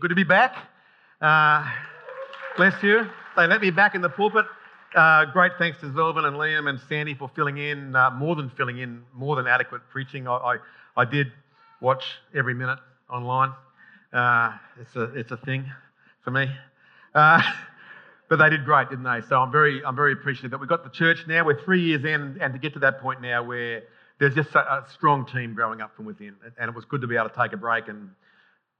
good to be back. Uh, bless you. They let me back in the pulpit. Uh, great thanks to Zelvin and Liam and Sandy for filling in, uh, more than filling in, more than adequate preaching. I, I, I did watch every minute online. Uh, it's, a, it's a thing for me. Uh, but they did great, didn't they? So I'm very, I'm very appreciative that we've got the church now. We're three years in, and to get to that point now where there's just a, a strong team growing up from within. And it was good to be able to take a break and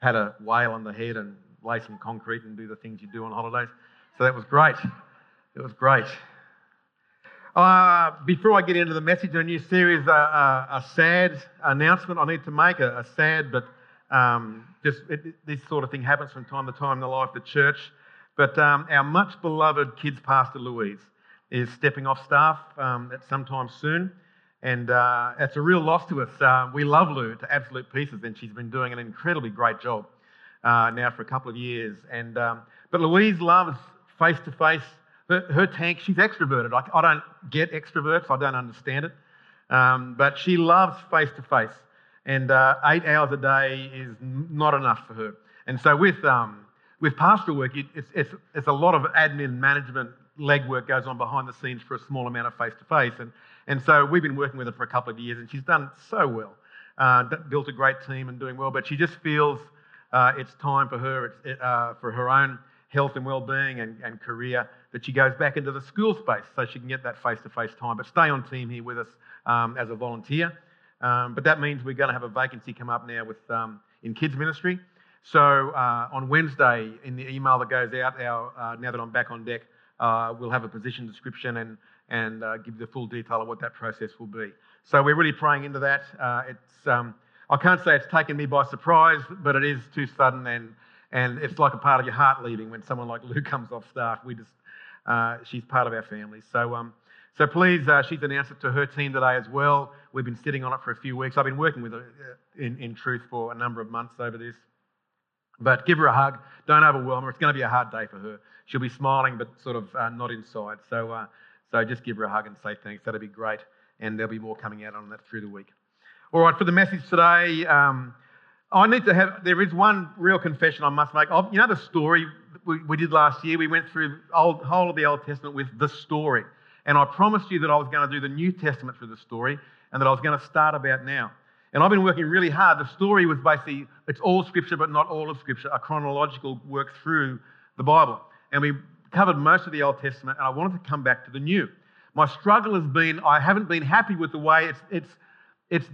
had a whale on the head and lay some concrete and do the things you do on holidays. So that was great. It was great. Uh, before I get into the message a new series, uh, uh, a sad announcement I need to make, a, a sad, but um, just it, this sort of thing happens from time to time in the life of the church. But um, our much beloved kids pastor Louise is stepping off staff um, at some time soon. And uh, it's a real loss to us. Uh, we love Lou to absolute pieces, and she's been doing an incredibly great job uh, now for a couple of years. And um, but Louise loves face to face her, tank, she's extroverted. I, I, don't get extroverts, I don't understand it. Um, but she loves face to face. And uh, eight hours a day is not enough for her. And so with, um, with pastoral work, it's, it's, it's a lot of admin management legwork goes on behind the scenes for a small amount of face to face. And and so we've been working with her for a couple of years, and she's done so well. Uh, built a great team and doing well, but she just feels uh, it's time for her, uh, for her own health and well-being and, and career that she goes back into the school space so she can get that face-to-face time, but stay on team here with us um, as a volunteer. Um, but that means we're going to have a vacancy come up now with um, in kids ministry. So uh, on Wednesday, in the email that goes out, our, uh, now that I'm back on deck, uh, we'll have a position description and and uh, give the full detail of what that process will be. So we're really praying into that. Uh, it's um, I can't say it's taken me by surprise, but it is too sudden and and it's like a part of your heart leaving when someone like Lou comes off staff. We just uh, she's part of our family. So, um, so please, uh, she's announced it to her team today as well. We've been sitting on it for a few weeks. I've been working with her uh, in, in truth for a number of months over this. But give her a hug. Don't overwhelm her. It's going to be a hard day for her. She'll be smiling, but sort of uh, not inside. So, uh, so just give her a hug and say thanks. That'll be great. And there'll be more coming out on that through the week. All right, for the message today, um, I need to have, there is one real confession I must make. You know the story we, we did last year? We went through the whole of the Old Testament with the story. And I promised you that I was going to do the New Testament through the story and that I was going to start about now. And I've been working really hard. The story was basically, it's all scripture, but not all of scripture, a chronological work through the Bible. And we covered most of the Old Testament, and I wanted to come back to the New. My struggle has been, I haven't been happy with the way it's, it's, it's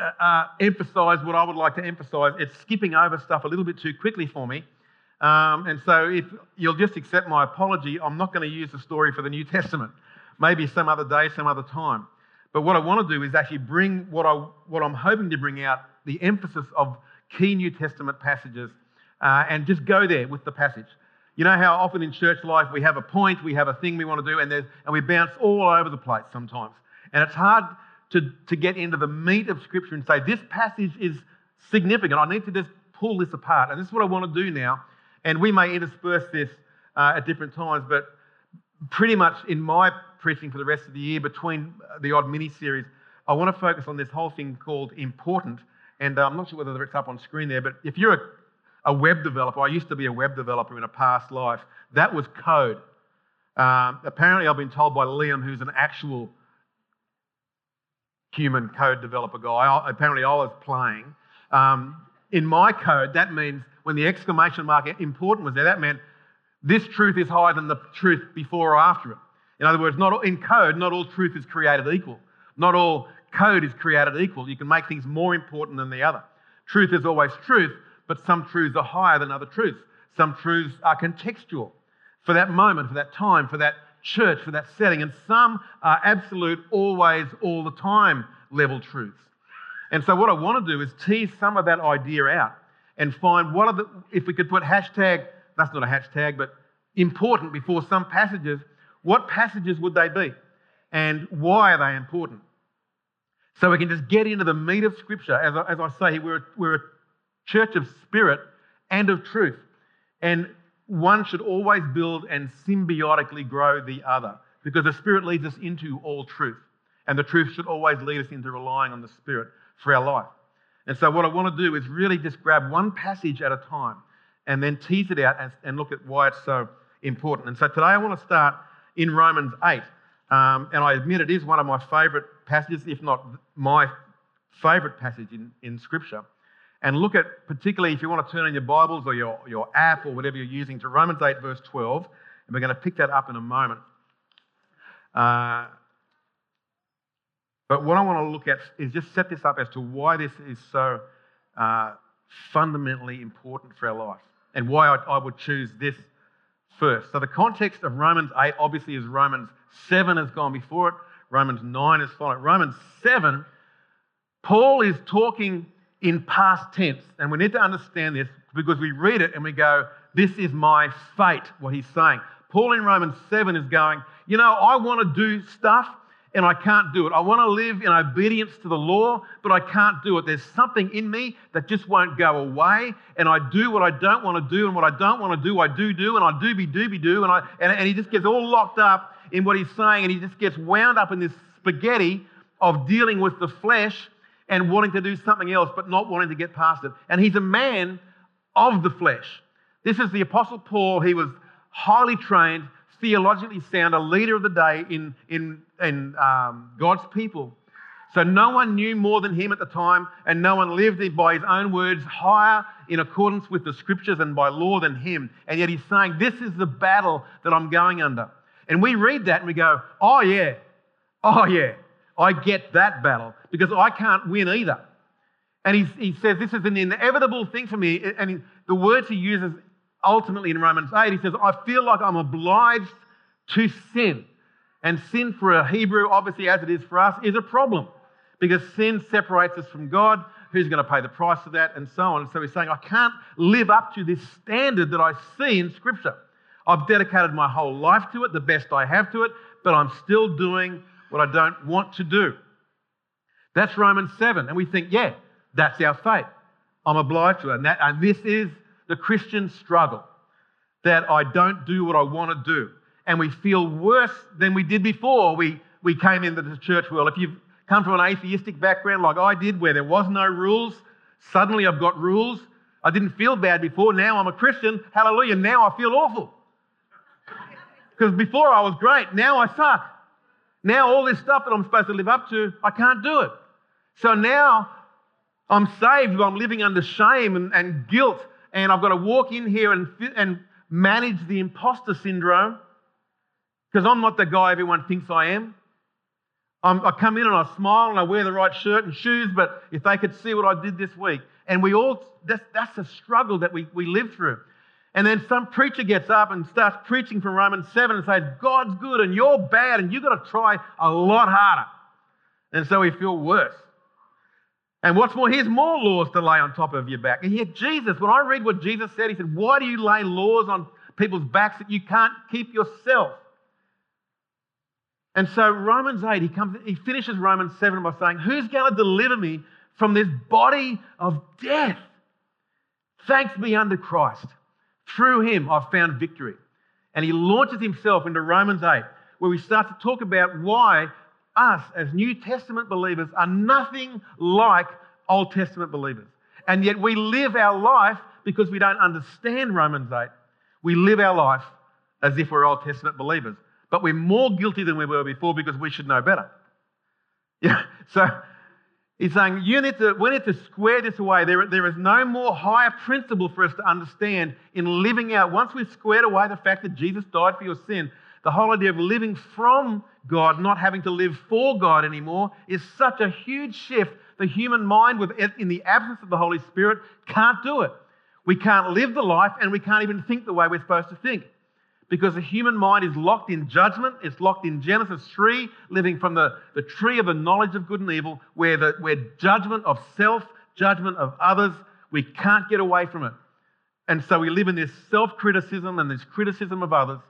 uh, uh, emphasize what I would like to emphasize. It's skipping over stuff a little bit too quickly for me. Um, and so, if you'll just accept my apology, I'm not going to use the story for the New Testament. Maybe some other day, some other time. But what I want to do is actually bring what, I, what I'm hoping to bring out the emphasis of key New Testament passages uh, and just go there with the passage. You know how often in church life we have a point, we have a thing we want to do, and, and we bounce all over the place sometimes. And it's hard to, to get into the meat of Scripture and say, this passage is significant. I need to just pull this apart. And this is what I want to do now. And we may intersperse this uh, at different times, but pretty much in my preaching for the rest of the year, between the odd mini series, I want to focus on this whole thing called important. And uh, I'm not sure whether it's up on screen there, but if you're a, a, web developer, I used to be a web developer in a past life, that was code. Um, apparently, I've been told by Liam, who's an actual human code developer guy. I, apparently, I was playing. Um, in my code, that means when the exclamation mark important was there, that meant this truth is higher than the truth before or after it. In other words, not all, in code, not all truth is created equal. Not all code is created equal. You can make things more important than the other. Truth is always truth, but some truths are higher than other truths. Some truths are contextual for that moment, for that time, for that church for that setting, and some are absolute, always, all the time level truths. And so, what I want to do is tease some of that idea out and find what are the, if we could put hashtag, that's not a hashtag, but important before some passages, what passages would they be? And why are they important? So we can just get into the meat of Scripture. As I, as I say, we're, we're a church of spirit and of truth. And one should always build and symbiotically grow the other because the Spirit leads us into all truth. And the truth should always lead us into relying on the Spirit for our life. And so, what I want to do is really just grab one passage at a time and then tease it out and, and look at why it's so important. And so today I want to start in Romans 8. Um, and I admit it is one of my favourite passages, if not my favourite passage in, in Scripture. And look at, particularly if you want to turn in your Bibles or your, your app or whatever you're using, to Romans 8, verse 12. And we're going to pick that up in a moment. Uh, but what I want to look at is just set this up as to why this is so uh, fundamentally important for our life and why I, I would choose this first. So, the context of Romans 8 obviously is Romans 7 has gone before it, Romans 9 is following. Romans 7, Paul is talking in past tense, and we need to understand this because we read it and we go, This is my fate, what he's saying. Paul in Romans 7 is going, You know, I want to do stuff and I can't do it. I want to live in obedience to the law, but I can't do it. There's something in me that just won't go away, and I do what I don't want to do, and what I don't want to do, I do do, and I do be do be do, and I and, and he just gets all locked up in what he's saying, and he just gets wound up in this spaghetti of dealing with the flesh and wanting to do something else, but not wanting to get past it. And he's a man of the flesh. This is the Apostle Paul. He was highly trained theologically sound, a leader of the day in, in, in um, God's people. So no one knew more than him at the time, and no one lived by his own words higher in accordance with the scriptures and by law than him. And yet he's saying, This is the battle that I'm going under. And we read that and we go, Oh, yeah, oh, yeah, I get that battle because I can't win either. And he, he says, This is an inevitable thing for me. And the words he uses ultimately in Romans 8, he says, I feel like I'm obliged to sin. And sin for a Hebrew, obviously as it is for us, is a problem because sin separates us from God. Who's going to pay the price for that? And so on. And so he's saying, I can't live up to this standard that I see in Scripture. I've dedicated my whole life to it, the best I have to it, but I'm still doing what I don't want to do. That's Romans 7. And we think, yeah, that's our fate. I'm obliged to it. And, that, and this is the Christian struggle that I don't do what I want to do. And we feel worse than we did before we, we came into the church world. If you've come from an atheistic background like I did, where there was no rules, suddenly I've got rules. I didn't feel bad before. Now I'm a Christian. Hallelujah. Now I feel awful. Because before I was great. Now I suck. Now all this stuff that I'm supposed to live up to, I can't do it. So now I'm saved, but I'm living under shame and, and guilt and I've got to walk in here and, and manage the imposter syndrome because I'm not the guy everyone thinks I am. I'm, i come in and I smile and I wear the right shirt and shoes, but if they could see what I did this week, and we all, that's, that's a struggle that we, we live through. And then some preacher gets up and starts preaching from Romans 7 and says, God's good and you're bad and you've got to try a lot harder. And so we feel worse. And what's more, here's more laws to lay on top of your back. And yet, Jesus, when I read what Jesus said, he said, Why do you lay laws on people's backs that you can't keep yourself? And so, Romans 8, he, comes, he finishes Romans 7 by saying, Who's going to deliver me from this body of death? Thanks be unto Christ. Through him, I've found victory. And he launches himself into Romans 8, where we start to talk about why us as New Testament believers are nothing like Old Testament believers. And yet we live our life because we don't understand Romans 8. We live our life as if we're Old Testament believers. But we're more guilty than we were before because we should know better. Yeah. So he's saying you need to, we need to square this away. There, there is no more higher principle for us to understand in living out. Once we've squared away the fact that Jesus died for your sin, the whole idea of living from God, not having to live for God anymore, is such a huge shift. The human mind, with, in the absence of the Holy Spirit, can't do it. We can't live the life and we can't even think the way we're supposed to think. Because the human mind is locked in judgment, it's locked in Genesis 3, living from the, the tree of the knowledge of good and evil, where, the, where judgment of self, judgment of others, we can't get away from it. And so we live in this self criticism and this criticism of others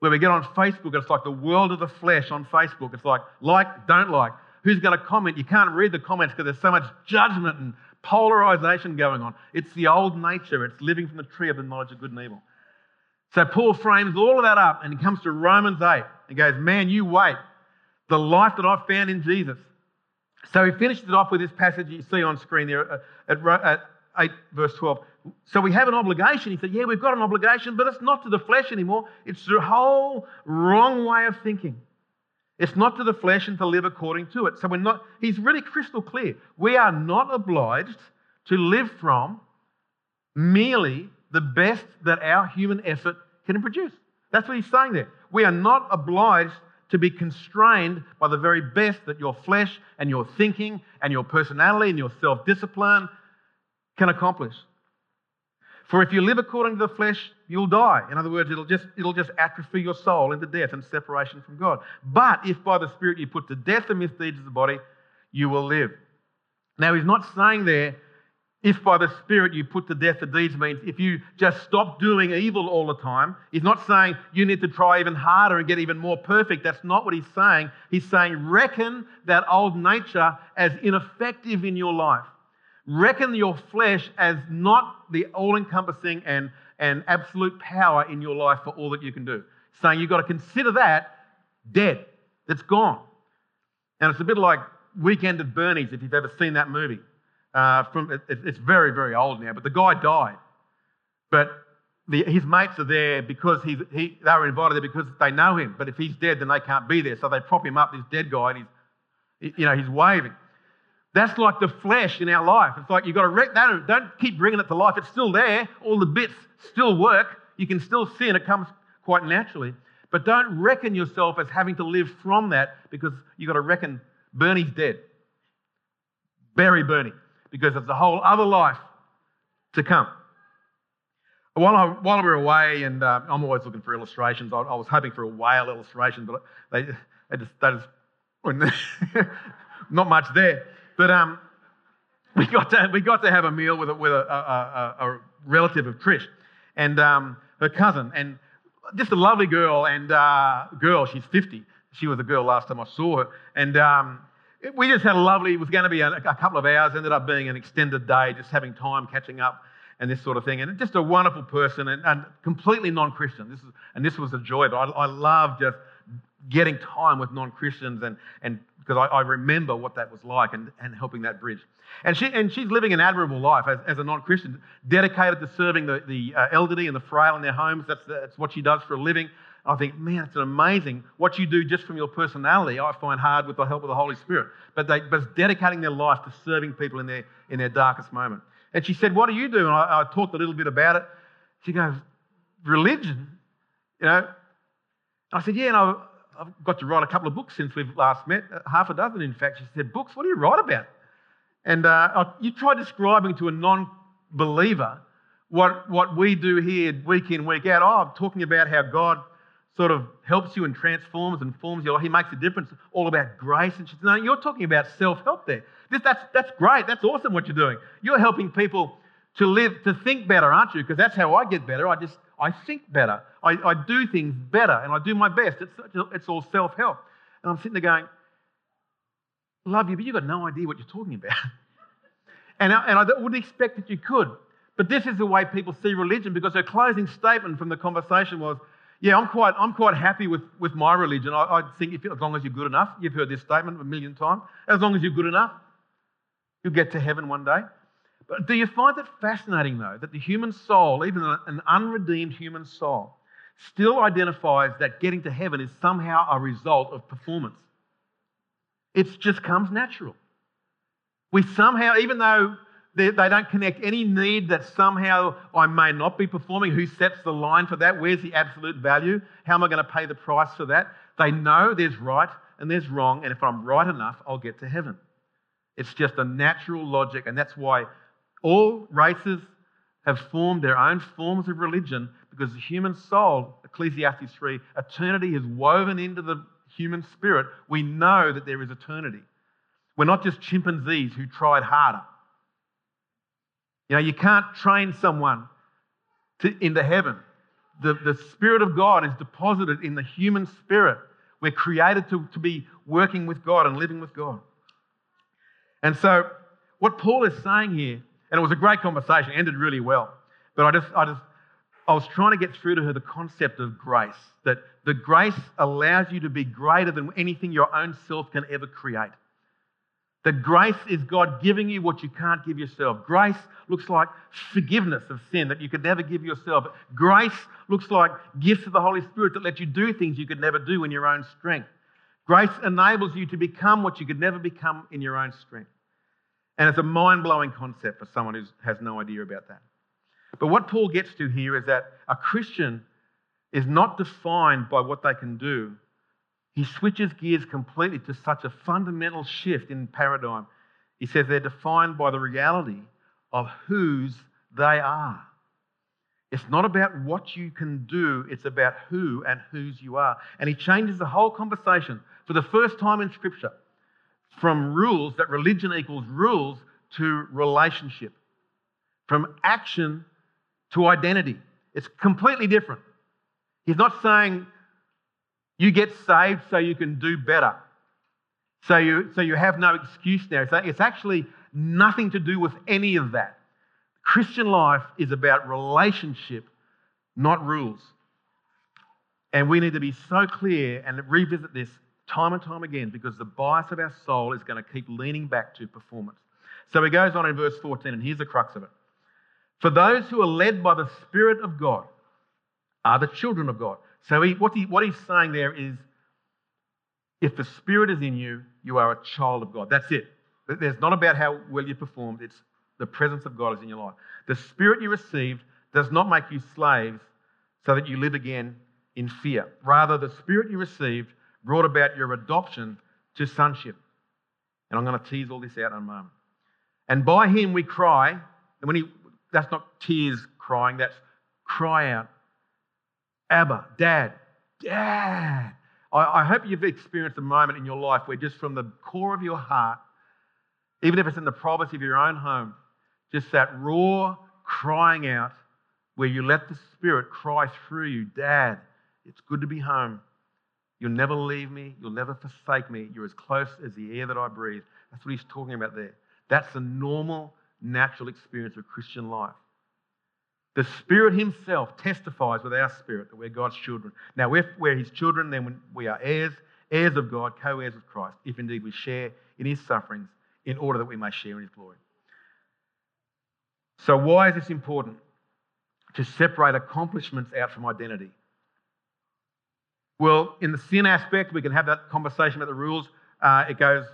where we get on Facebook, it's like the world of the flesh on Facebook. It's like, like, don't like. Who's going to comment? You can't read the comments because there's so much judgment and polarization going on. It's the old nature, it's living from the tree of the knowledge of good and evil. So Paul frames all of that up and he comes to Romans 8 and goes, Man, you wait. The life that I've found in Jesus. So he finishes it off with this passage you see on screen there uh, at, at 8 verse 12. so we have an obligation. He said, Yeah, we've got an obligation, but it's not to the flesh anymore. It's the whole wrong way of thinking. It's not to the flesh and to live according to it. So we're not, he's really crystal clear. We are not obliged to live from merely the best that our human effort can produce. That's what he's saying there. We are not obliged to be constrained by the very best that your flesh and your thinking and your personality and your self discipline can accomplish. For if you live according to the flesh, you'll die. In other words, it'll just, it'll just atrophy your soul into death and separation from God. But if by the Spirit you put to death the misdeeds of the body, you will live. Now, he's not saying there if by the Spirit you put to death the deeds means if you just stop doing evil all the time. He's not saying you need to try even harder and get even more perfect. That's not what he's saying. He's saying reckon that old nature as ineffective in your life. Reckon your flesh as not the all encompassing and, and absolute power in your life for all that you can do. Saying you've got to consider that dead, that's gone. And it's a bit like Weekend at Bernie's, if you've ever seen that movie. Uh, from, it, it's very, very old now, but the guy died. But the, his mates are there because he, they were invited there because they know him. But if he's dead, then they can't be there. So they prop him up, this dead guy, and he's, you know, he's waving. That's like the flesh in our life. It's like you've got to wreck that. Don't keep bringing it to life. It's still there. All the bits still work. You can still sin. It comes quite naturally. But don't reckon yourself as having to live from that because you've got to reckon Bernie's dead. Bury Bernie because there's a whole other life to come. While, I, while we were away, and uh, I'm always looking for illustrations, I, I, was hoping for a whale illustration, but they, they just, they just not much there. But um, we, got to, we got to have a meal with, a, with a, a, a relative of Trish and um, her cousin, and just a lovely girl. And uh, girl, she's 50. She was a girl last time I saw her. And um, we just had a lovely, it was going to be a, a, couple of hours, ended up being an extended day, just having time, catching up, and this sort of thing. And just a wonderful person and, and completely non Christian. This is, and this was a joy, but I, I love just getting time with non Christians and, and because I, I, remember what that was like and, and helping that bridge. And, she, and she's living an admirable life as, as a non Christian, dedicated to serving the, the uh, elderly and the frail in their homes. That's, that's what she does for a living. I think, man, it's amazing what you do just from your personality. I find hard with the help of the Holy Spirit. But, they, but it's dedicating their life to serving people in their, in their darkest moment. And she said, What do you do? And I, I talked a little bit about it. She goes, Religion? You know? I said, Yeah, and I've, I've got to write a couple of books since we've last met, uh, half a dozen, in fact. She said, Books? What do you write about? And uh, you try describing to a non believer what, what we do here week in, week out. Oh, I'm talking about how God sort of helps you and transforms and forms you. He makes a difference. All about grace. And she said, No, you're talking about self help there. This, that's, that's great. That's awesome what you're doing. You're helping people to live, to think better, aren't you? Because that's how I get better. I just, I think better. I, I do things better and I do my best. It's, it's all self help. And I'm sitting there going, Love you, but you've got no idea what you're talking about. and, I, and I wouldn't expect that you could. But this is the way people see religion because her closing statement from the conversation was, yeah, I'm quite, I'm quite happy with, with my religion. I, I think if, as long as you're good enough, you've heard this statement a million times, as long as you're good enough, you'll get to heaven one day. But do you find it fascinating, though, that the human soul, even an unredeemed human soul, still identifies that getting to heaven is somehow a result of performance? It just comes natural. We somehow, even though they, they don't connect any need that somehow I may not be performing. Who sets the line for that? Where's the absolute value? How am I going to pay the price for that? They know there's right and there's wrong, and if I'm right enough, I'll get to heaven. It's just a natural logic, and that's why all races have formed their own forms of religion because the human soul, Ecclesiastes 3, eternity is woven into the human spirit. We know that there is eternity. We're not just chimpanzees who tried harder. You know, you can't train someone to, into heaven. The, the Spirit of God is deposited in the human spirit. We're created to, to be working with God and living with God. And so, what Paul is saying here, and it was a great conversation, ended really well, but I just, I just, I was trying to get through to her the concept of grace, that the grace allows you to be greater than anything your own self can ever create. That grace is God giving you what you can't give yourself. Grace looks like forgiveness of sin that you could never give yourself. Grace looks like gifts of the Holy Spirit that let you do things you could never do in your own strength. Grace enables you to become what you could never become in your own strength. And it's a mind blowing concept for someone who has no idea about that. But what Paul gets to here is that a Christian is not defined by what they can do. He switches gears completely to such a fundamental shift in paradigm. He says they're defined by the reality of whose they are. It's not about what you can do, it's about who and whose you are. And he changes the whole conversation for the first time in Scripture from rules, that religion equals rules, to relationship, from action to identity. It's completely different. He's not saying you get saved so you can do better. So you, so you have no excuse now. It's actually nothing to do with any of that. Christian life is about relationship, not rules. And we need to be so clear and revisit this time and time again because the bias of our soul is going to keep leaning back to performance. So he goes on in verse 14, and here's the crux of it. For those who are led by the Spirit of God are the children of God. So he, what, he, what he's saying there is if the Spirit is in you, you are a child of God. That's it. It's not about how well you performed, it's the presence of God is in your life. The Spirit you received does not make you slaves so that you live again in fear. Rather, the Spirit you received brought about your adoption to sonship. And I'm going to tease all this out in a moment. And by him we cry, and when he, that's not tears crying, that's cry out. Abba, Dad, Dad. I, I hope you've experienced a moment in your life where just from the core of your heart, even if it's in the privacy of your own home, just that raw crying out where you let the Spirit cry through you, Dad, it's good to be home. You'll never leave me. You'll never forsake me. You're as close as the air that I breathe. That's what he's talking about there. That's the normal, natural experience of Christian life. The Spirit Himself testifies with our spirit that we're God's children. Now, if we're His children, then we are heirs, heirs of God, co heirs of Christ, if indeed we share in His sufferings in order that we may share in His glory. So, why is this important? To separate accomplishments out from identity. Well, in the sin aspect, we can have that conversation about the rules. Uh, it goes,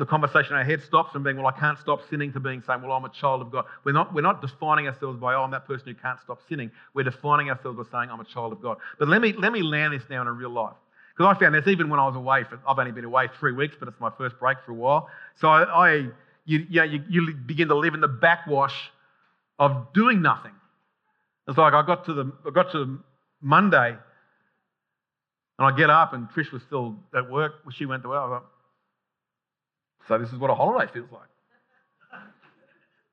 the conversation in our head stops from being, well, I can't stop sinning, to being saying, well, I'm a child of God. We're not, we're not defining ourselves by, oh, I'm that person who can't stop sinning. We're defining ourselves by saying, I'm a child of God. But let me, let me land this now in real life. Because I found this even when I was away, for, I've only been away three weeks, but it's my first break for a while. So I, I you, you, know, you, you begin to live in the backwash of doing nothing. It's like I got to the, I got to Monday and I get up, and Trish was still at work. She went to work. So this is what a holiday feels like.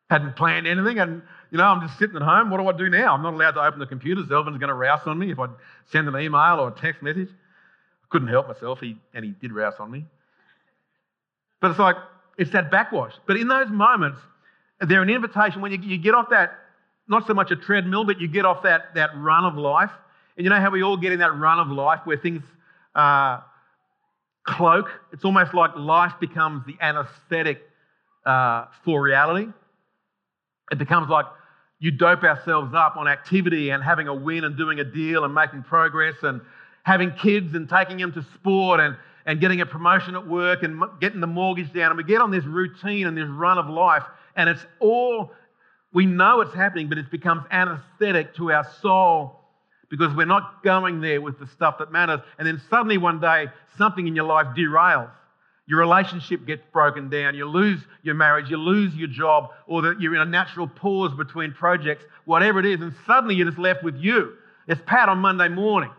Hadn't planned anything, and you know, I'm just sitting at home. What do I do now? I'm not allowed to open the computer. Zelvin's going to rouse on me if I send an email or a text message. I couldn't help myself, he, and he did rouse on me. But it's like, it's that backwash. But in those moments, they're an invitation when you, you get off that, not so much a treadmill, but you get off that, that run of life and you know how we all get in that run of life where things uh, cloak? It's almost like life becomes the anesthetic uh, for reality. It becomes like you dope ourselves up on activity and having a win and doing a deal and making progress and having kids and taking them to sport and, and getting a promotion at work and getting the mortgage down. And we get on this routine and this run of life, and it's all, we know it's happening, but it becomes anesthetic to our soul because we're not going there with the stuff that matters. And then suddenly one day, something in your life derails. Your relationship gets broken down. You lose your marriage. You lose your job, or that you're in a natural pause between projects, whatever it is. And suddenly you're just left with you. It's Pat on Monday morning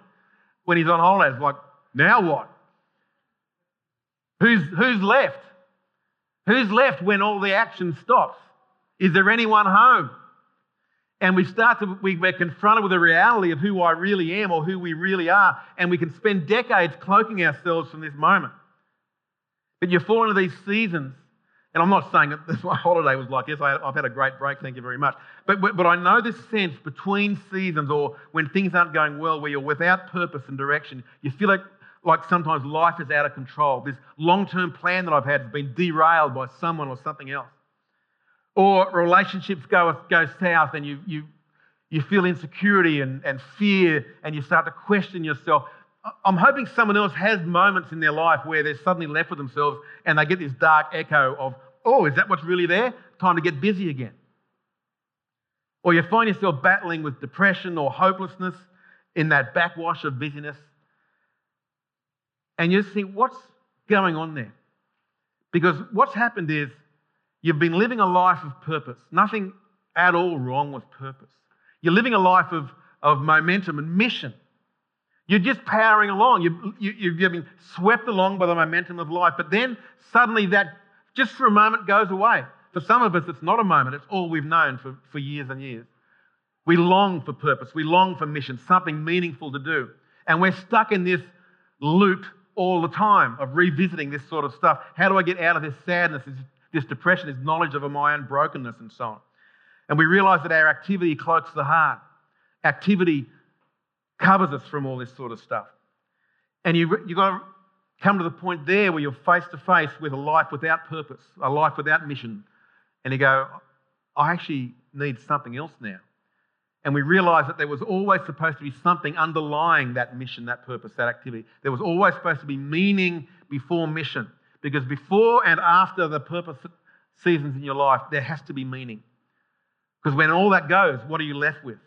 when he's on holiday. It's like, now what? Who's, who's left? Who's left when all the action stops? Is there anyone home? And we start to we, we're confronted with the reality of who I really am or who we really are, and we can spend decades cloaking ourselves from this moment. But you fall into these seasons, and I'm not saying that my holiday was like this. I, have had a great break, thank you very much. But, but, but I know this sense between seasons or when things aren't going well, where you're without purpose and direction, you feel like like sometimes life is out of control. This long term plan that I've had has been derailed by someone or something else. Or relationships go, go south and you, you, you feel insecurity and, and fear and you start to question yourself. I'm hoping someone else has moments in their life where they're suddenly left with themselves and they get this dark echo of, oh, is that what's really there? Time to get busy again. Or you find yourself battling with depression or hopelessness in that backwash of busyness. And you just think, what's going on there? Because what's happened is you've been living a life of purpose, nothing at all wrong with purpose. You're living a life of, of momentum and mission. You're just powering along. You, you, you've been swept along by the momentum of life. But then suddenly that, just for a moment, goes away. For some of us, it's not a moment, it's all we've known for, for years and years. We long for purpose, we long for mission, something meaningful to do. And we're stuck in this loop all the time of revisiting this sort of stuff. How do I get out of this sadness, this, this depression, this knowledge of my own brokenness, and so on? And we realize that our activity cloaks the heart. Activity covers us from all this sort of stuff. And you, you've got to come to the point there where you're face to face with a life without purpose, a life without mission. And you go, I actually need something else now. And we realize that there was always supposed to be something underlying that mission, that purpose, that activity. There was always supposed to be meaning before mission. Because before and after the purpose seasons in your life, there has to be meaning. Because when all that goes, what are you left with?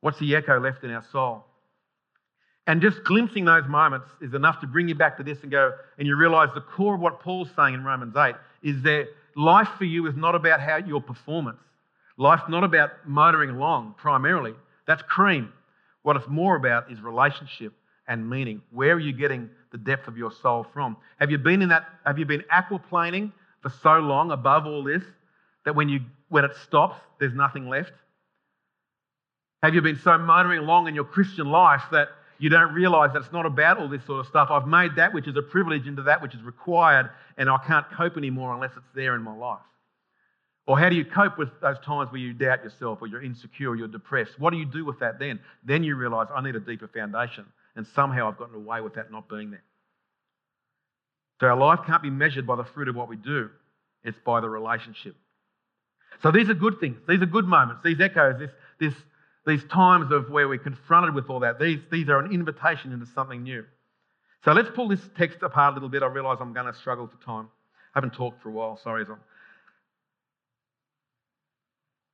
What's the echo left in our soul? And just glimpsing those moments is enough to bring you back to this and go, and you realize the core of what Paul's saying in Romans 8 is that life for you is not about how your performance. Life's not about motoring along primarily. That's cream. What it's more about is relationship and meaning. Where are you getting the depth of your soul from? Have you been in that? Have you been aquaplaning for so long above all this that when you when it stops, there's nothing left? Have you been so motoring along in your Christian life that you don't realize that it's not about all this sort of stuff? I've made that which is a privilege into that which is required, and I can't cope anymore unless it's there in my life. Or how do you cope with those times where you doubt yourself or you're insecure or you're depressed? What do you do with that then? Then you realize I need a deeper foundation, and somehow I've gotten away with that not being there. So our life can't be measured by the fruit of what we do, it's by the relationship. So these are good things. These are good moments. These echoes, this, this these times of where we're confronted with all that, these, these are an invitation into something new. So let's pull this text apart a little bit. I realise I'm going to struggle for time. I haven't talked for a while, sorry.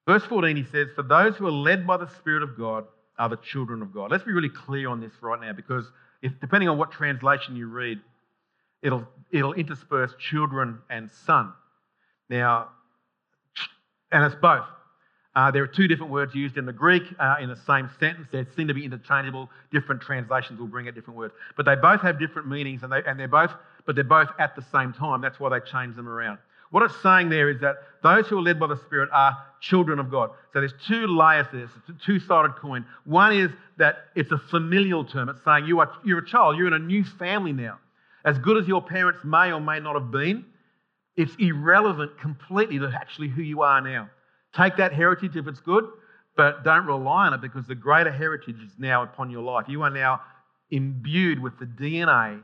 Verse 14, he says, For those who are led by the Spirit of God are the children of God. Let's be really clear on this right now because if, depending on what translation you read, it'll, it'll intersperse children and son. Now, and it's both. Uh, there are two different words used in the Greek uh, in the same sentence. They seem to be interchangeable. Different translations will bring out different words, but they both have different meanings, and, they, and they're both, but they're both at the same time. That's why they change them around. What it's saying there is that those who are led by the Spirit are children of God. So there's two layers to this. It's a two-sided coin. One is that it's a familial term. It's saying you are you're a child. You're in a new family now. As good as your parents may or may not have been, it's irrelevant completely to actually who you are now. Take that heritage if it's good, but don't rely on it because the greater heritage is now upon your life. You are now imbued with the DNA,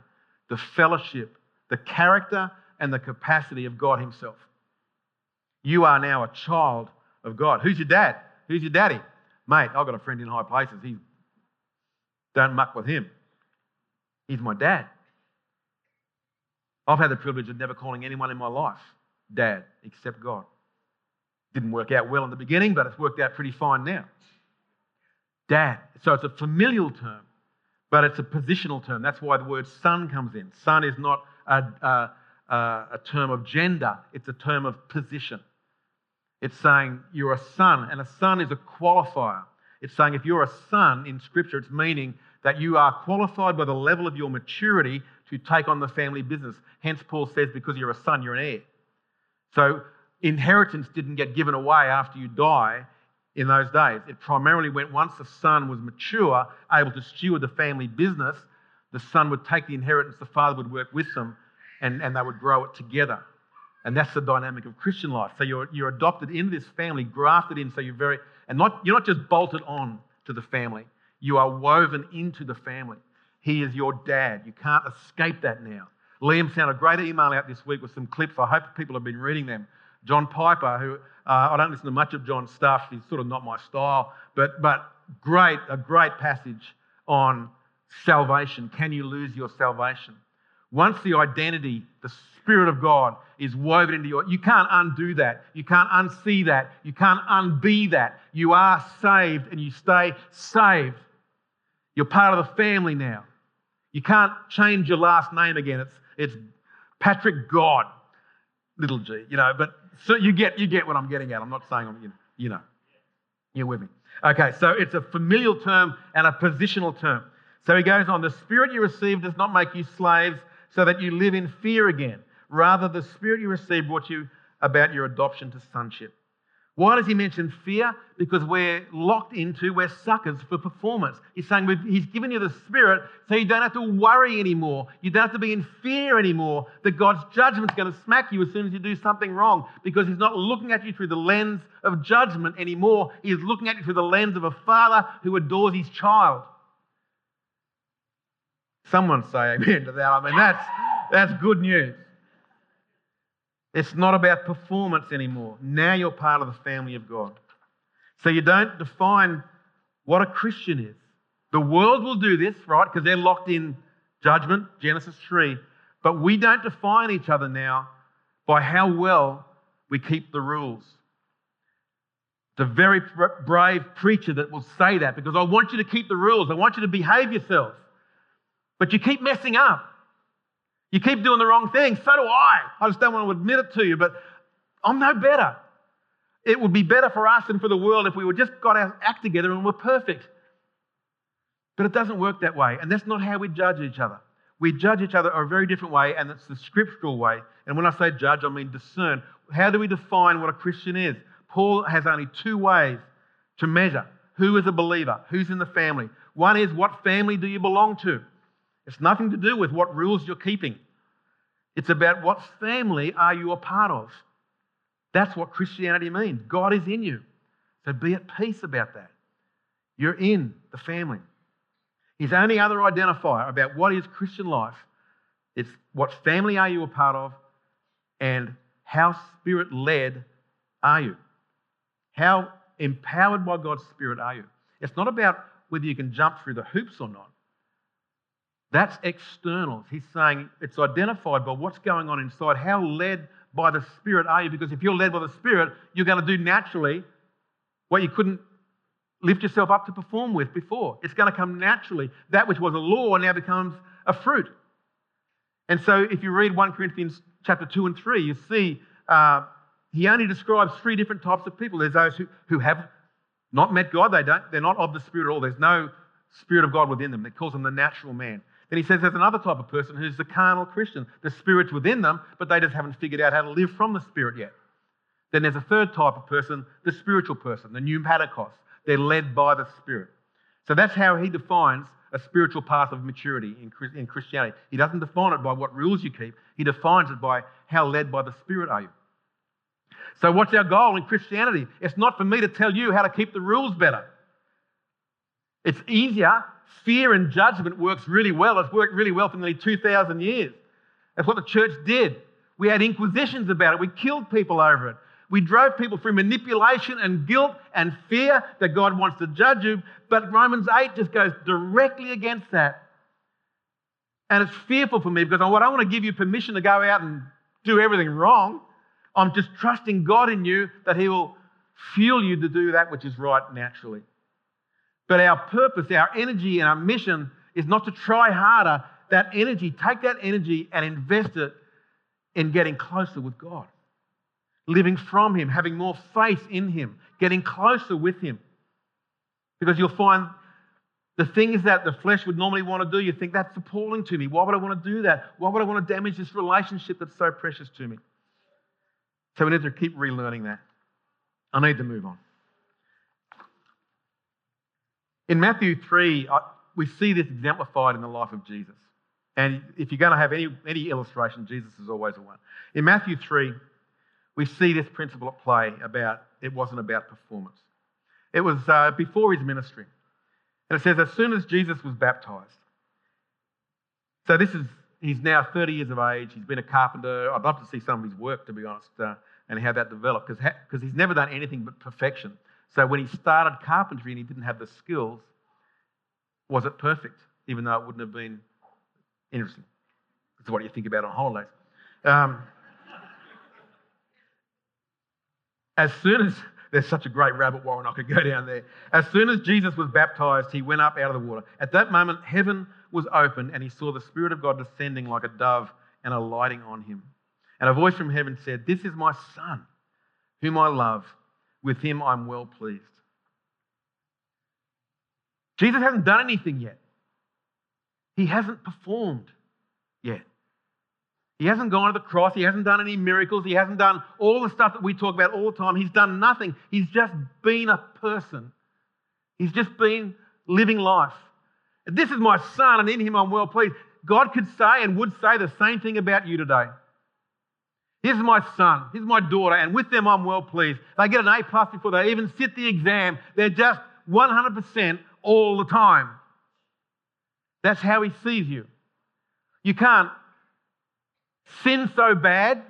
the fellowship, the character, and the capacity of God Himself. You are now a child of God. Who's your dad? Who's your daddy? Mate, I've got a friend in high places. He's don't muck with him. He's my dad. I've had the privilege of never calling anyone in my life dad except God. Didn't work out well in the beginning, but it's worked out pretty fine now. Dad. So it's a familial term, but it's a positional term. That's why the word son comes in. Son is not a, a, Uh, a term of gender, it's a term of position. It's saying you're a son, and a son is a qualifier. It's saying if you're a son in Scripture, it's meaning that you are qualified by the level of your maturity to take on the family business. Hence, Paul says, because you're a son, you're an heir. So inheritance didn't get given away after you die in those days. It primarily went once the son was mature, able to steward the family business, the son would take the inheritance, the father would work with them, and, and they would grow it together. And that's the dynamic of Christian life. So you're, you're adopted into this family, grafted in, so you're very, and not, you're not just bolted on to the family, you are woven into the family. He is your dad. You can't escape that now. Liam sent a great email out this week with some clips. I hope people have been reading them. John Piper, who uh, I don't listen to much of John's stuff, he's sort of not my style, but, but great, a great passage on salvation. Can you lose your salvation? Once the identity, the Spirit of God is woven into your, you can't undo that. You can't unsee that. You can't unbe that. You are saved and you stay saved. You're part of the family now. You can't change your last name again. It's, it's Patrick God, little g, you know, but so you get, you get what I'm getting at. I'm not saying I'm, you know, you're with me. Okay, so it's a familial term and a positional term. So he goes on, the spirit you received does not make you slaves so that you live in fear again. Rather, the Spirit you received brought you about your adoption to sonship. Why does he mention fear? Because we're locked into, we're suckers for performance. He's saying he's given you the Spirit so you don't have to worry anymore. You don't have to be in fear anymore that God's judgment's going to smack you as soon as you do something wrong because he's not looking at you through the lens of judgment anymore. He's looking at you through the lens of a father who adores his child. Someone say amen to that. I mean, that's, that's good news. It's not about performance anymore. Now you're part of the family of God. So you don't define what a Christian is. The world will do this, right? Because they're locked in judgment, Genesis 3. But we don't define each other now by how well we keep the rules. It's a very brave preacher that will say that because I want you to keep the rules. I want you to behave yourself. But you keep messing up. You keep doing the wrong thing. So do I. I just don't want to admit it to you, but I'm no better. It would be better for us and for the world if we were just got our act together and we were perfect. But it doesn't work that way. And that's not how we judge each other. We judge each other a very different way, and it's the scriptural way. And when I say judge, I mean discern. How do we define what a Christian is? Paul has only two ways to measure who is a believer, who's in the family. One is what family do you belong to? It's nothing to do with what rules you're keeping. It's about what family are you a part of. That's what Christianity means. God is in you. So be at peace about that. You're in the family. His only other identifier about what is Christian life is what family are you a part of and how spirit led are you? How empowered by God's Spirit are you? It's not about whether you can jump through the hoops or not. That's external. He's saying it's identified by what's going on inside. How led by the Spirit are you? Because if you're led by the Spirit, you're going to do naturally what you couldn't lift yourself up to perform with before. It's going to come naturally. That which was a law now becomes a fruit. And so if you read 1 Corinthians chapter 2 and 3, you see uh, he only describes three different types of people. There's those who, who have not met God, they don't, they're not of the Spirit at all. There's no Spirit of God within them. He calls them the natural man. Then he says there's another type of person who's the carnal Christian. The Spirit's within them, but they just haven't figured out how to live from the Spirit yet. Then there's a third type of person, the spiritual person, the pneumatikos. They're led by the Spirit. So that's how he defines a spiritual path of maturity in Christianity. He doesn't define it by what rules you keep, he defines it by how led by the Spirit are you. So, what's our goal in Christianity? It's not for me to tell you how to keep the rules better. It's easier fear and judgment works really well. It's worked really well for nearly 2,000 years. That's what the church did. We had inquisitions about it. We killed people over it. We drove people through manipulation and guilt and fear that God wants to judge you. But Romans 8 just goes directly against that. And it's fearful for me because I don't want to give you permission to go out and do everything wrong. I'm just trusting God in you that He will fuel you to do that which is right naturally. But our purpose, our energy, and our mission is not to try harder. That energy, take that energy and invest it in getting closer with God, living from Him, having more faith in Him, getting closer with Him. Because you'll find the things that the flesh would normally want to do, you think that's appalling to me. Why would I want to do that? Why would I want to damage this relationship that's so precious to me? So we need to keep relearning that. I need to move on. In Matthew 3, we see this exemplified in the life of Jesus. And if you're going to have any, any illustration, Jesus is always the one. In Matthew 3, we see this principle at play about it wasn't about performance. It was uh, before his ministry. And it says, as soon as Jesus was baptized, So this is, he's now 30 years of age. He's been a carpenter. I'd love to see some of his work, to be honest, uh, and how that developed, because ha- he's never done anything but perfection. So when he started carpentry and he didn't have the skills, was it perfect? Even though it wouldn't have been interesting. That's what you think about on holidays. Um, as soon as there's such a great rabbit warren, I could go down there. As soon as Jesus was baptized, he went up out of the water. At that moment, heaven was open, and he saw the Spirit of God descending like a dove and alighting on him. And a voice from heaven said, This is my Son, whom I love. With him I'm well pleased. Jesus hasn't done anything yet. He hasn't performed yet. He hasn't gone to the cross. He hasn't done any miracles. He hasn't done all the stuff that we talk about all the time. He's done nothing. He's just been a person. He's just been living life. This is my son, and in him I'm well pleased. God could say and would say the same thing about you today. Here's my son, here's my daughter, and with them I'm well pleased. They get an A plus before they even sit the exam. They're just 100% all the time. That's how he sees you. You can't sin so bad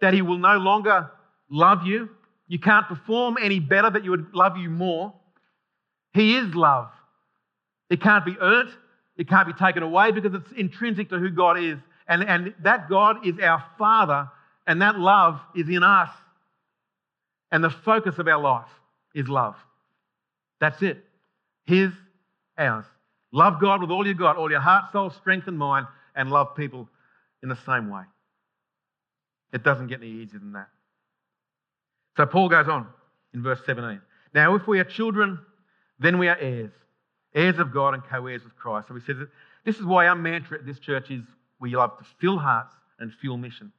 that he will no longer love you. You can't perform any better that you would love you more. He is love. It can't be earned, it can't be taken away because it's intrinsic to who God is. And, and that God is our Father, and that love is in us. And the focus of our life is love. That's it. His, ours. Love God with all you got, all your heart, soul, strength, and mind, and love people in the same way. It doesn't get any easier than that. So Paul goes on in verse 17. Now, if we are children, then we are heirs, heirs of God and co heirs with Christ. So he says this is why our mantra at this church is we love to fill hearts and fuel mission.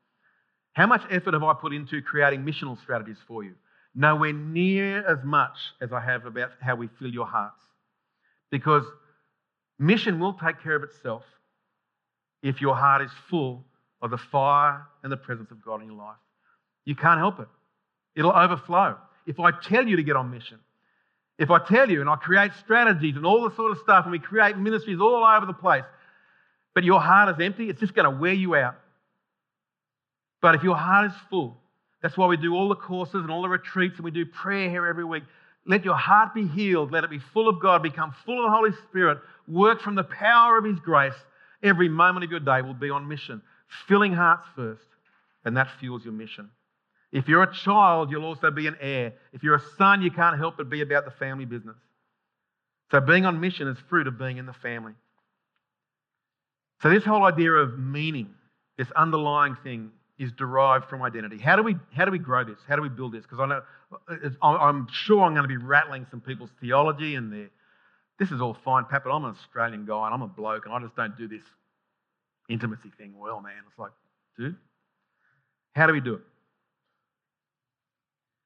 How much effort have I put into creating missional strategies for you? Nowhere near as much as I have about how we fill your hearts. Because mission will take care of itself if your heart is full of the fire and the presence of God in your life. You can't help it, it'll overflow. If I tell you to get on mission, if I tell you and I create strategies and all the sort of stuff, and we create ministries all over the place, but your heart is empty, it's just going to wear you out. But if your heart is full, that's why we do all the courses and all the retreats and we do prayer here every week. Let your heart be healed. Let it be full of God. Become full of the Holy Spirit. Work from the power of His grace. Every moment of your day will be on mission filling hearts first, and that fuels your mission. If you're a child, you'll also be an heir. If you're a son, you can't help but be about the family business. So being on mission is fruit of being in the family. So this whole idea of meaning, this underlying thing, is derived from identity. How do we how do we grow this? How do we build this? Because I know I'm sure I'm going to be rattling some people's theology and their. This is all fine, Pat, but I'm an Australian guy and I'm a bloke and I just don't do this intimacy thing well, man. It's like, dude, how do we do it?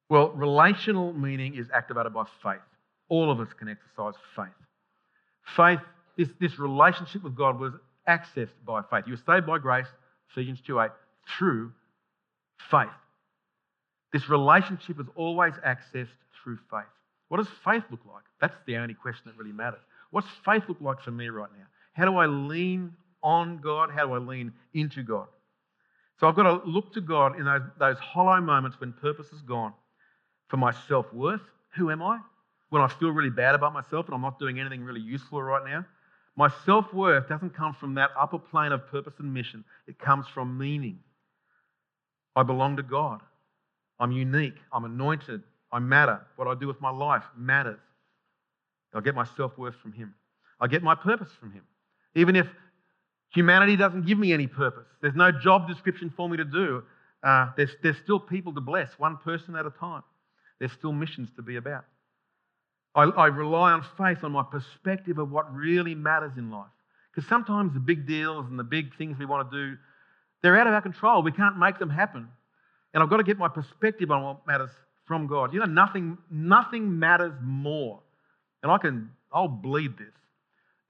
Well, relational meaning is activated by faith. All of us can exercise faith. Faith, this, this relationship with God was accessed by faith. You were saved by grace, Ephesians 2 8, through faith. This relationship is always accessed through faith. What does faith look like? That's the only question that really matters. What's faith look like for me right now? How do I lean on God? How do I lean into God? So I've got to look to God in those, those hollow moments when purpose is gone for my self worth. Who am I? When I feel really bad about myself and I'm not doing anything really useful right now. My self worth doesn't come from that upper plane of purpose and mission, it comes from meaning. I belong to God. I'm unique. I'm anointed. I matter. What I do with my life matters. I get my self worth from Him. I get my purpose from Him. Even if Humanity doesn't give me any purpose. There's no job description for me to do. Uh, there's, there's still people to bless, one person at a time. There's still missions to be about. I, I rely on faith, on my perspective of what really matters in life. Because sometimes the big deals and the big things we want to do, they're out of our control. We can't make them happen. And I've got to get my perspective on what matters from God. You know, nothing, nothing matters more. And I can, I'll bleed this,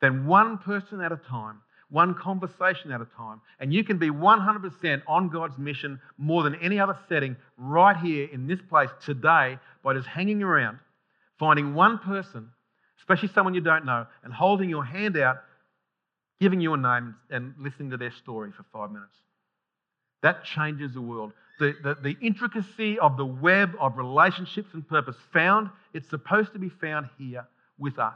than one person at a time one conversation at a time. And you can be 100% on God's mission more than any other setting right here in this place today by just hanging around, finding one person, especially someone you don't know, and holding your hand out giving you a name and listening to their story for five minutes. That changes the world. The, the, the intricacy of the web of relationships and purpose found, it's supposed to be found here with us.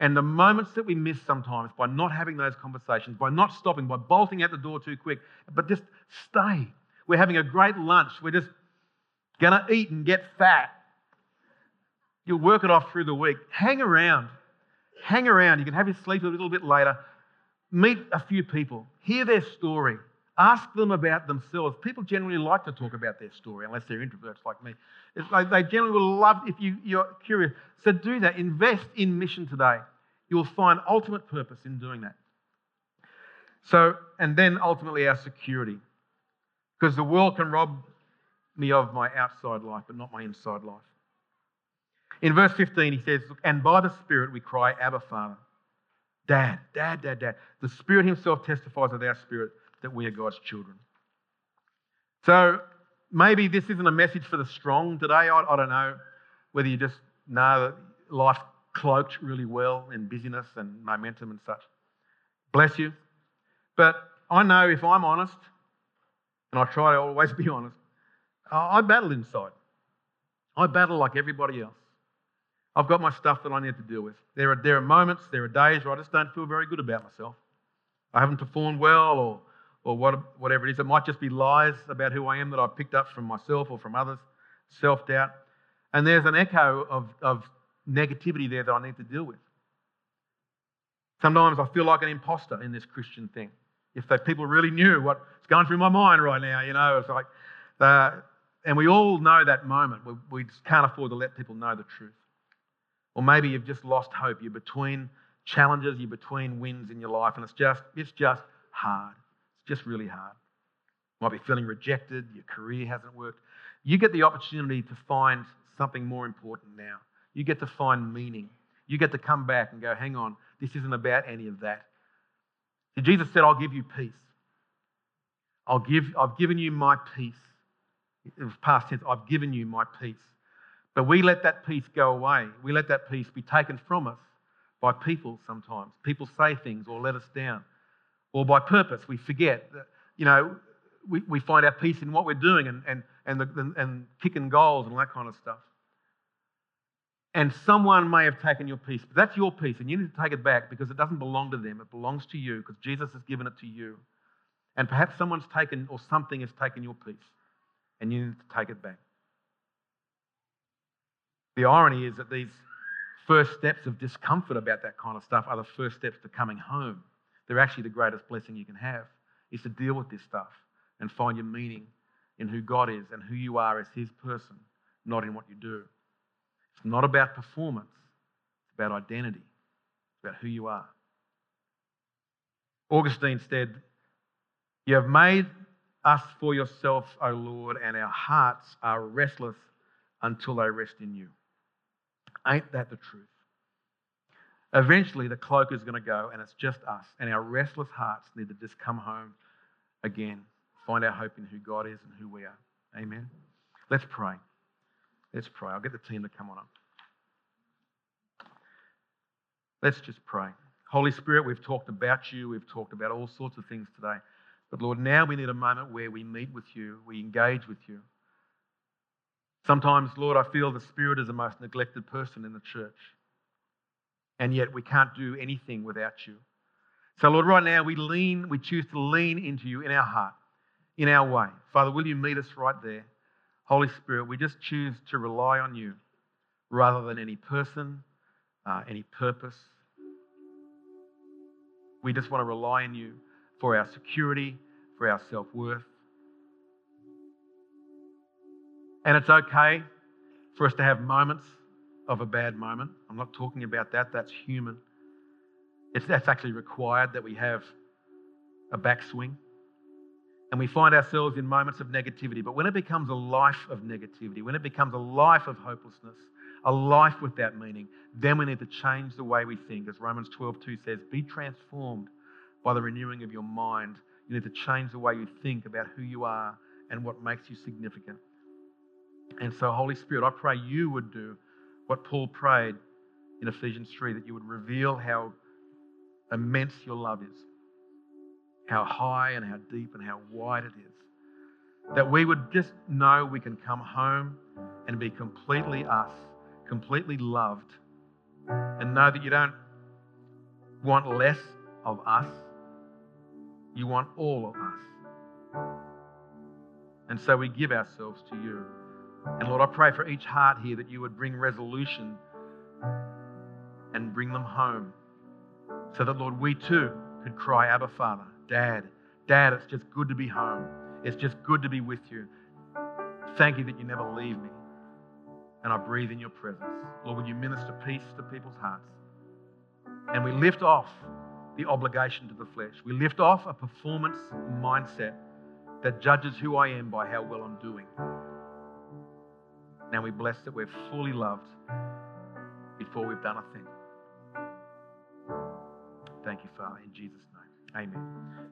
And the moments that we miss sometimes by not having those conversations, by not stopping, by bolting out the door too quick, but just stay. We're having a great lunch. We're just going to eat and get fat. You'll work it off through the week. Hang around. Hang around. You can have your sleep a little bit later. Meet a few people. Hear their story. Ask them about themselves. People generally like to talk about their story, unless they're introverts like me. Like they generally will love if you, you're curious. So do that. Invest in mission today. You will find ultimate purpose in doing that. So, and then ultimately our security. Because the world can rob me of my outside life, but not my inside life. In verse 15, he says, And by the Spirit we cry, Abba, Father. Dad, Dad, Dad, Dad. The Spirit Himself testifies with our spirit that we are God's children. So maybe this isn't a message for the strong today. I, I don't know whether you just know that life cloaked really well in busyness and momentum and such. Bless you. But I know if I'm honest, and I try to always be honest, I battle inside. I battle like everybody else. I've got my stuff that I need to deal with. There are, there are moments, there are days where I just don't feel very good about myself. I haven't performed well or, or what, whatever it is. It might just be lies about who I am that I've picked up from myself or from others, self doubt. And there's an echo of, of negativity there that I need to deal with. Sometimes I feel like an imposter in this Christian thing. If they, people really knew what's going through my mind right now, you know, it's like, uh, and we all know that moment. We, we just can't afford to let people know the truth. Or maybe you've just lost hope. You're between challenges, you're between wins in your life, and it's just, it's just hard. Just really hard. Might be feeling rejected, your career hasn't worked. You get the opportunity to find something more important now. You get to find meaning. You get to come back and go, hang on, this isn't about any of that. Jesus said, I'll give you peace. I'll give, I've given you my peace. It was past tense, I've given you my peace. But we let that peace go away. We let that peace be taken from us by people sometimes. People say things or let us down. Or by purpose, we forget that, you know, we, we find our peace in what we're doing and, and, and, the, and kicking goals and all that kind of stuff. And someone may have taken your peace, but that's your peace, and you need to take it back because it doesn't belong to them. It belongs to you because Jesus has given it to you. And perhaps someone's taken or something has taken your peace, and you need to take it back. The irony is that these first steps of discomfort about that kind of stuff are the first steps to coming home. They're actually the greatest blessing you can have, is to deal with this stuff and find your meaning in who God is and who you are as His person, not in what you do. It's not about performance, it's about identity, it's about who you are. Augustine said, You have made us for yourself, O Lord, and our hearts are restless until they rest in you. Ain't that the truth? Eventually, the cloak is going to go, and it's just us. And our restless hearts need to just come home again, find our hope in who God is and who we are. Amen. Let's pray. Let's pray. I'll get the team to come on up. Let's just pray. Holy Spirit, we've talked about you, we've talked about all sorts of things today. But Lord, now we need a moment where we meet with you, we engage with you. Sometimes, Lord, I feel the Spirit is the most neglected person in the church. And yet we can't do anything without you. So, Lord, right now we lean, we choose to lean into you in our heart, in our way. Father, will you meet us right there? Holy Spirit, we just choose to rely on you rather than any person, uh, any purpose. We just want to rely on you for our security, for our self worth. And it's okay for us to have moments of a bad moment. I'm not talking about that, that's human. It's, that's actually required that we have a backswing. And we find ourselves in moments of negativity. But when it becomes a life of negativity, when it becomes a life of hopelessness, a life without meaning, then we need to change the way we think. As Romans 12:2 says, be transformed by the renewing of your mind. You need to change the way you think about who you are and what makes you significant. And so, Holy Spirit, I pray you would do what Paul prayed in Ephesians 3 that you would reveal how immense your love is, how high and how deep and how wide it is. That we would just know we can come home and be completely us, completely loved, and know that you don't want less of us, you want all of us. And so we give ourselves to you. And Lord, I pray for each heart here that you would bring resolution and bring them home. So that, Lord, we too could cry, Abba, Father, Dad, Dad, it's just good to be home. It's just good to be with you. Thank you that you never leave me. And I breathe in your presence. Lord, would you minister peace to people's hearts? And we lift off the obligation to the flesh. We lift off a performance mindset that judges who I am by how well I'm doing. Now we bless that we're fully loved before we've done a thing. Thank you, Father. In Jesus' name, amen.